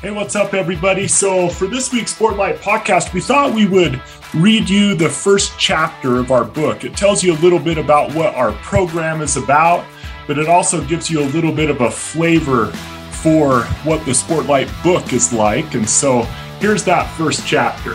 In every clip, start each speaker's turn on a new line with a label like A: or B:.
A: Hey, what's up, everybody? So, for this week's Sportlight podcast, we thought we would read you the first chapter of our book. It tells you a little bit about what our program is about, but it also gives you a little bit of a flavor for what the Sportlight book is like. And so, here's that first chapter.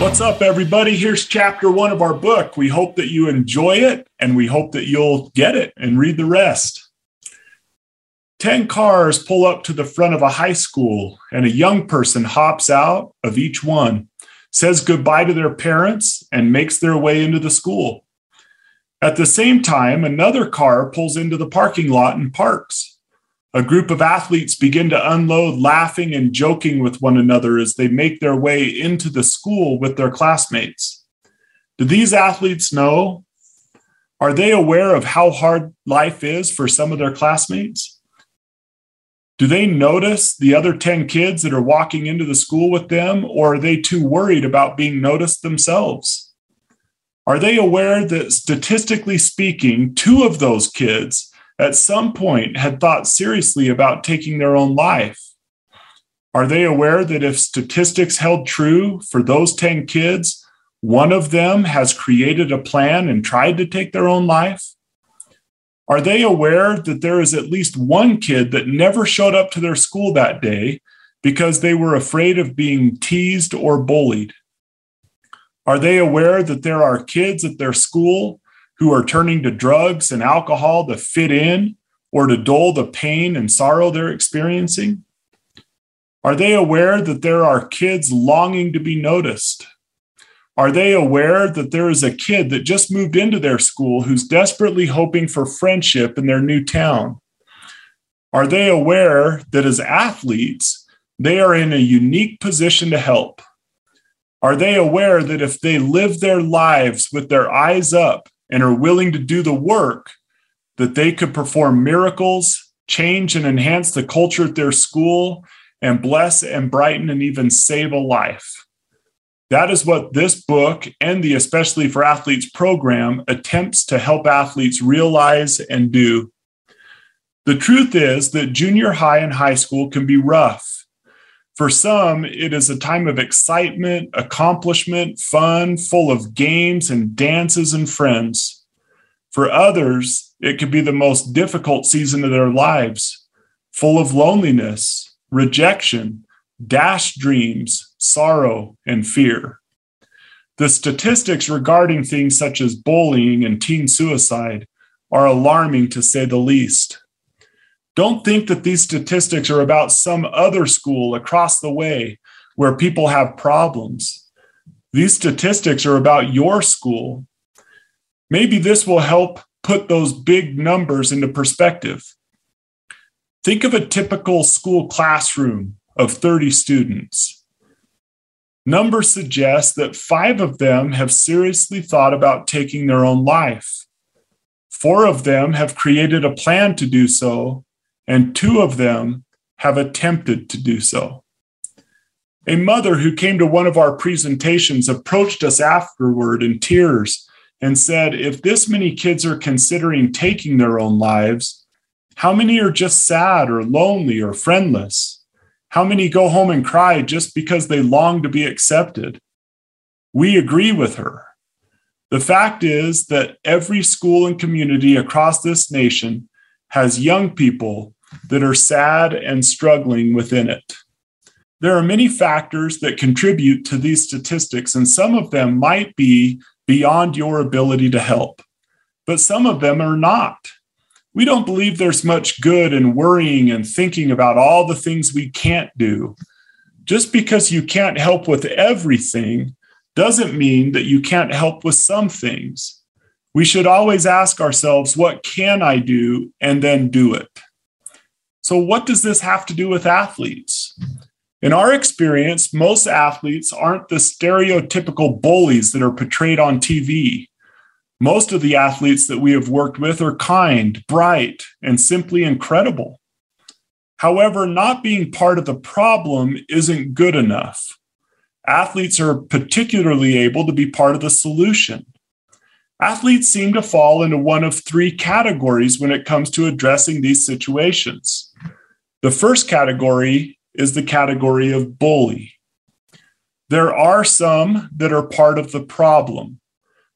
A: What's up, everybody? Here's chapter one of our book. We hope that you enjoy it and we hope that you'll get it and read the rest. 10 cars pull up to the front of a high school, and a young person hops out of each one, says goodbye to their parents, and makes their way into the school. At the same time, another car pulls into the parking lot and parks. A group of athletes begin to unload, laughing and joking with one another as they make their way into the school with their classmates. Do these athletes know? Are they aware of how hard life is for some of their classmates? Do they notice the other 10 kids that are walking into the school with them, or are they too worried about being noticed themselves? Are they aware that statistically speaking, two of those kids at some point had thought seriously about taking their own life? Are they aware that if statistics held true for those 10 kids, one of them has created a plan and tried to take their own life? Are they aware that there is at least one kid that never showed up to their school that day because they were afraid of being teased or bullied? Are they aware that there are kids at their school who are turning to drugs and alcohol to fit in or to dull the pain and sorrow they're experiencing? Are they aware that there are kids longing to be noticed? Are they aware that there is a kid that just moved into their school who's desperately hoping for friendship in their new town? Are they aware that as athletes, they are in a unique position to help? Are they aware that if they live their lives with their eyes up and are willing to do the work, that they could perform miracles, change and enhance the culture at their school, and bless and brighten and even save a life. That is what this book and the Especially for Athletes program attempts to help athletes realize and do. The truth is that junior high and high school can be rough. For some, it is a time of excitement, accomplishment, fun, full of games and dances and friends. For others, it could be the most difficult season of their lives, full of loneliness, rejection, dashed dreams, sorrow, and fear. The statistics regarding things such as bullying and teen suicide are alarming to say the least. Don't think that these statistics are about some other school across the way where people have problems. These statistics are about your school. Maybe this will help put those big numbers into perspective. Think of a typical school classroom of 30 students. Numbers suggest that five of them have seriously thought about taking their own life. Four of them have created a plan to do so, and two of them have attempted to do so. A mother who came to one of our presentations approached us afterward in tears and said, If this many kids are considering taking their own lives, how many are just sad or lonely or friendless? How many go home and cry just because they long to be accepted? We agree with her. The fact is that every school and community across this nation has young people that are sad and struggling within it. There are many factors that contribute to these statistics, and some of them might be beyond your ability to help, but some of them are not. We don't believe there's much good in worrying and thinking about all the things we can't do. Just because you can't help with everything doesn't mean that you can't help with some things. We should always ask ourselves, what can I do? And then do it. So, what does this have to do with athletes? In our experience, most athletes aren't the stereotypical bullies that are portrayed on TV. Most of the athletes that we have worked with are kind, bright, and simply incredible. However, not being part of the problem isn't good enough. Athletes are particularly able to be part of the solution. Athletes seem to fall into one of three categories when it comes to addressing these situations. The first category is the category of bully. There are some that are part of the problem.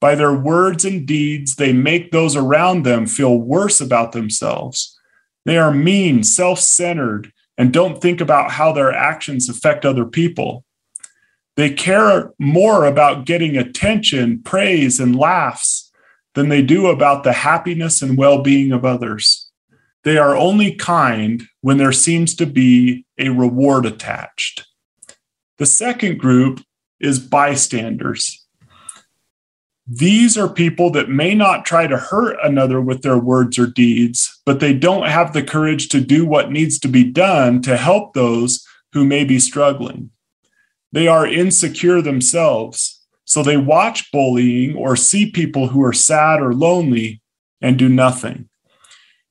A: By their words and deeds, they make those around them feel worse about themselves. They are mean, self centered, and don't think about how their actions affect other people. They care more about getting attention, praise, and laughs than they do about the happiness and well being of others. They are only kind when there seems to be a reward attached. The second group is bystanders. These are people that may not try to hurt another with their words or deeds, but they don't have the courage to do what needs to be done to help those who may be struggling. They are insecure themselves, so they watch bullying or see people who are sad or lonely and do nothing.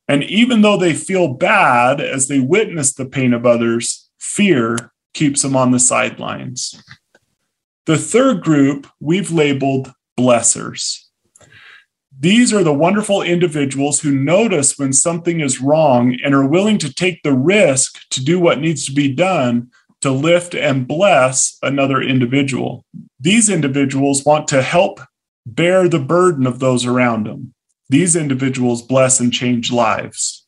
A: And even though they feel bad as they witness the pain of others, fear keeps them on the sidelines. The third group we've labeled blessers. These are the wonderful individuals who notice when something is wrong and are willing to take the risk to do what needs to be done to lift and bless another individual. These individuals want to help bear the burden of those around them. These individuals bless and change lives.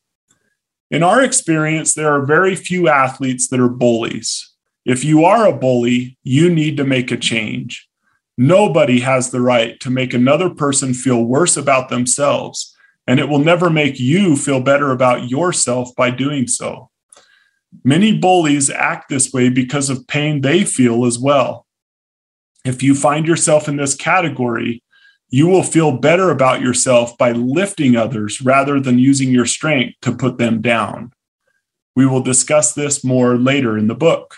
A: In our experience, there are very few athletes that are bullies. If you are a bully, you need to make a change. Nobody has the right to make another person feel worse about themselves, and it will never make you feel better about yourself by doing so. Many bullies act this way because of pain they feel as well. If you find yourself in this category, you will feel better about yourself by lifting others rather than using your strength to put them down. We will discuss this more later in the book.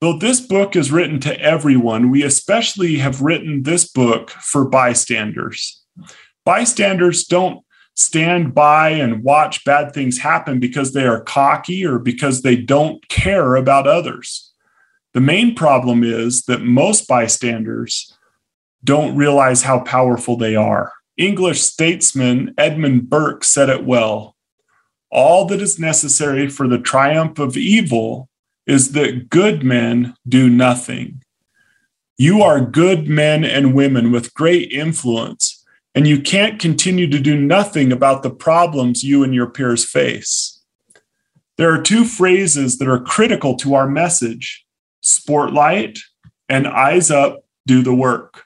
A: Though this book is written to everyone, we especially have written this book for bystanders. Bystanders don't stand by and watch bad things happen because they are cocky or because they don't care about others. The main problem is that most bystanders don't realize how powerful they are. English statesman Edmund Burke said it well All that is necessary for the triumph of evil is that good men do nothing. You are good men and women with great influence and you can't continue to do nothing about the problems you and your peers face. There are two phrases that are critical to our message Sportlight and eyes up, do the work.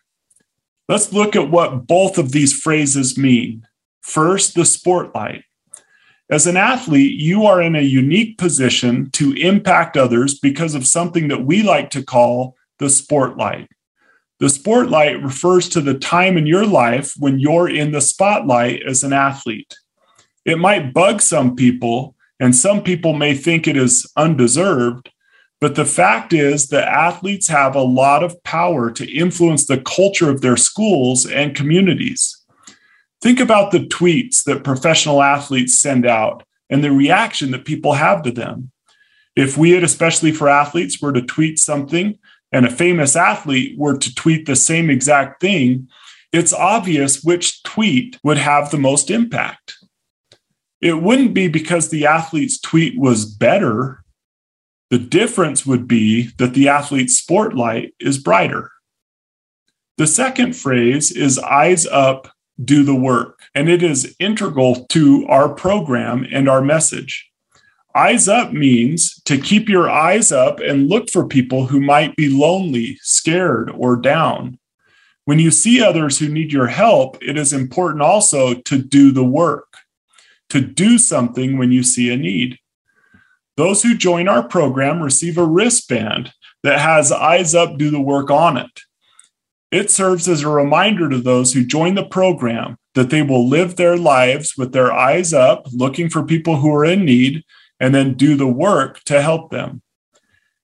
A: Let's look at what both of these phrases mean. First, the Sportlight. As an athlete, you are in a unique position to impact others because of something that we like to call the Sportlight. The Sportlight refers to the time in your life when you're in the spotlight as an athlete. It might bug some people, and some people may think it is undeserved, but the fact is that athletes have a lot of power to influence the culture of their schools and communities. Think about the tweets that professional athletes send out and the reaction that people have to them. If we had, especially for athletes, were to tweet something and a famous athlete were to tweet the same exact thing, it's obvious which tweet would have the most impact. It wouldn't be because the athlete's tweet was better. The difference would be that the athlete's Sportlight is brighter. The second phrase is eyes up, do the work, and it is integral to our program and our message. Eyes up means to keep your eyes up and look for people who might be lonely, scared, or down. When you see others who need your help, it is important also to do the work, to do something when you see a need. Those who join our program receive a wristband that has Eyes Up, Do the Work on it. It serves as a reminder to those who join the program that they will live their lives with their eyes up, looking for people who are in need and then do the work to help them.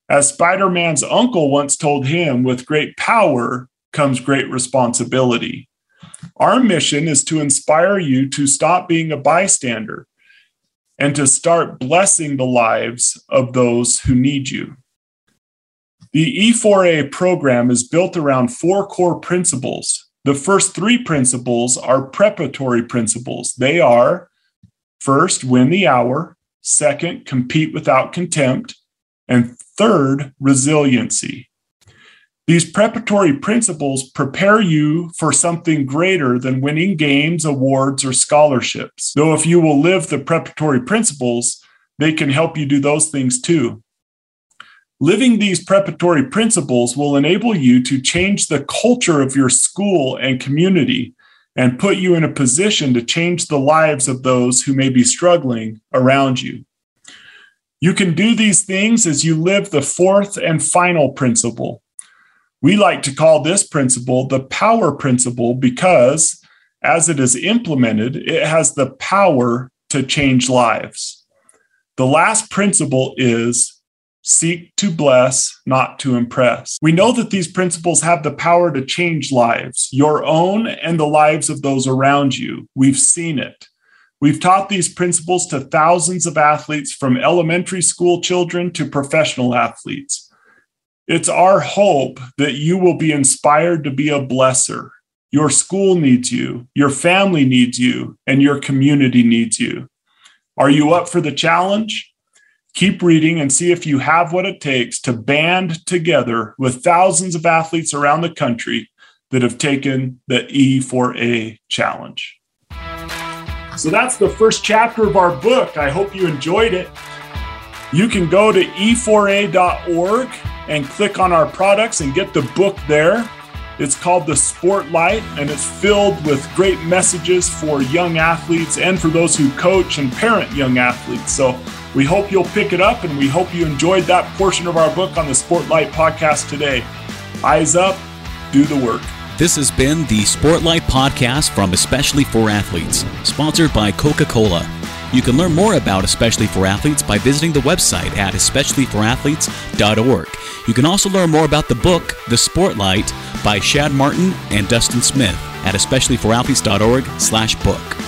A: As Spider Man's uncle once told him, with great power comes great responsibility. Our mission is to inspire you to stop being a bystander and to start blessing the lives of those who need you. The E4A program is built around four core principles. The first three principles are preparatory principles. They are first, win the hour, second, compete without contempt, and third, resiliency. These preparatory principles prepare you for something greater than winning games, awards, or scholarships. Though, if you will live the preparatory principles, they can help you do those things too. Living these preparatory principles will enable you to change the culture of your school and community and put you in a position to change the lives of those who may be struggling around you. You can do these things as you live the fourth and final principle. We like to call this principle the power principle because, as it is implemented, it has the power to change lives. The last principle is seek to bless, not to impress. We know that these principles have the power to change lives, your own and the lives of those around you. We've seen it. We've taught these principles to thousands of athletes from elementary school children to professional athletes. It's our hope that you will be inspired to be a blesser. Your school needs you, your family needs you, and your community needs you. Are you up for the challenge? Keep reading and see if you have what it takes to band together with thousands of athletes around the country that have taken the E4A challenge. So that's the first chapter of our book. I hope you enjoyed it. You can go to e4a.org and click on our products and get the book there. It's called The Sportlight, and it's filled with great messages for young athletes and for those who coach and parent young athletes. So we hope you'll pick it up, and we hope you enjoyed that portion of our book on the Sportlight podcast today. Eyes up, do the work.
B: This has been the Sportlight podcast from Especially for Athletes, sponsored by Coca Cola. You can learn more about Especially for Athletes by visiting the website at especiallyforathletes.org. You can also learn more about the book, The Sportlight, by Shad Martin and Dustin Smith at especiallyforathletes.org slash book.